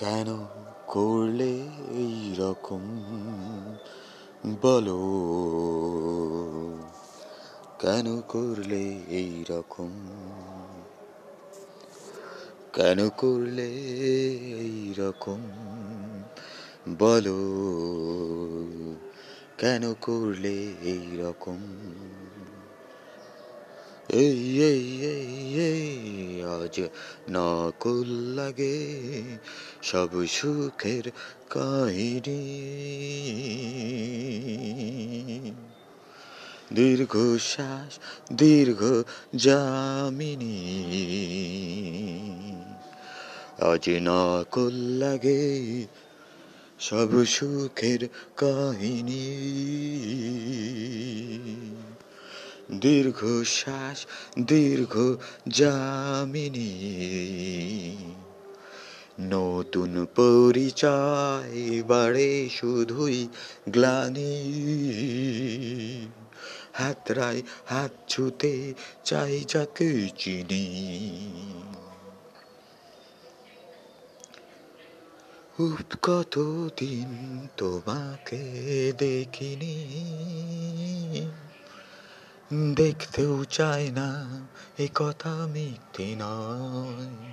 কেন করলে এই রকম বলো। কেন করলে এই রকম কেন করলে এই রকম বলো। কেন করলে এই রকম এই এই এই এই। আজ নকল লাগে সব সুখের কাহিনী। দীর্ঘ শ্বাস দীর্ঘ জামিনী আজ নকল লাগে সব সুখের কাহিনী। দীর্ঘ শ্বাস, দীর্ঘ জামিনী নতুন পরিচয় বাড়ে শুধুই গ্লানি। হাতরাই হাত ছুতে চাই যাকে চিনি। কতদিন তোমাকে দেখিনি। দেখতেও চায় না, এ কথা মিথ্যে নয়।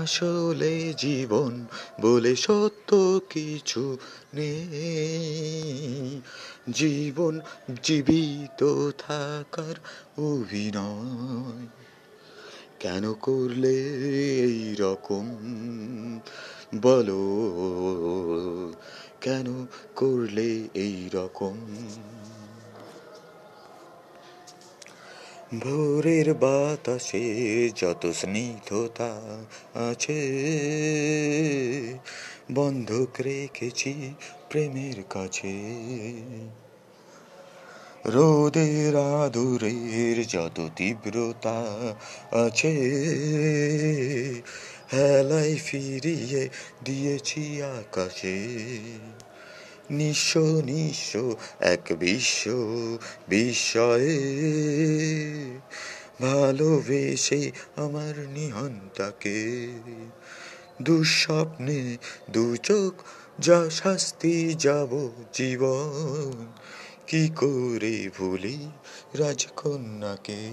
আসলে জীবন বলে সত্য কিছু নেই। জীবন জীবিত থাকার অভিনয় কেন করলে এই রকম? বলো, কেন করলে এই রকম? ভোরের বাতাসে যত স্নিগ্ধতা আছে, বন্ধক রেখেছি প্রেমের কাছে। রোদের আদুরের যত তীব্রতা আছে হেলাই ফিরিয়ে দিয়েছি আকাশে। নিঃস্ব নিঃস্ব, এক বিশ্ব বিস্ময়ে। ভালোবেসে আমার নিহন্তাকে, দুঃস্বপ্নে দু চোখ যা শাস্তি যাব জীবন। কি করে ভুলি রাজকন্যাকে?